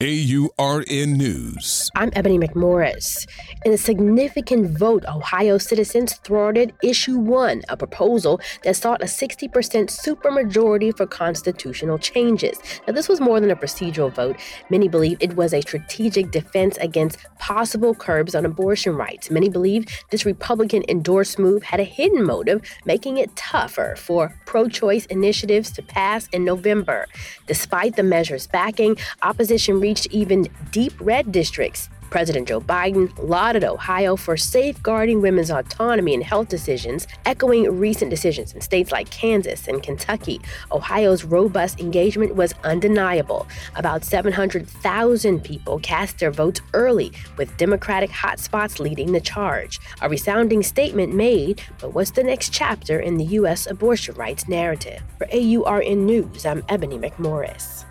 AURN News. I'm Ebony McMorris. In a significant vote, Ohio citizens thwarted Issue 1, a proposal that sought a 60% supermajority for constitutional changes. Now, this was more than a procedural vote. Many believe it was a strategic defense against possible curbs on abortion rights. Many believe this Republican endorsed move had a hidden motive, making it tougher for pro choice initiatives to pass in November. Despite the measure's backing, opposition reached even deep red districts. President Joe Biden lauded Ohio for safeguarding women's autonomy in health decisions, echoing recent decisions in states like Kansas and Kentucky. Ohio's robust engagement was undeniable. About 700,000 people cast their votes early, with Democratic hotspots leading the charge. A resounding statement made, but what's the next chapter in the U.S. abortion rights narrative? For AURN News, I'm Ebony McMorris.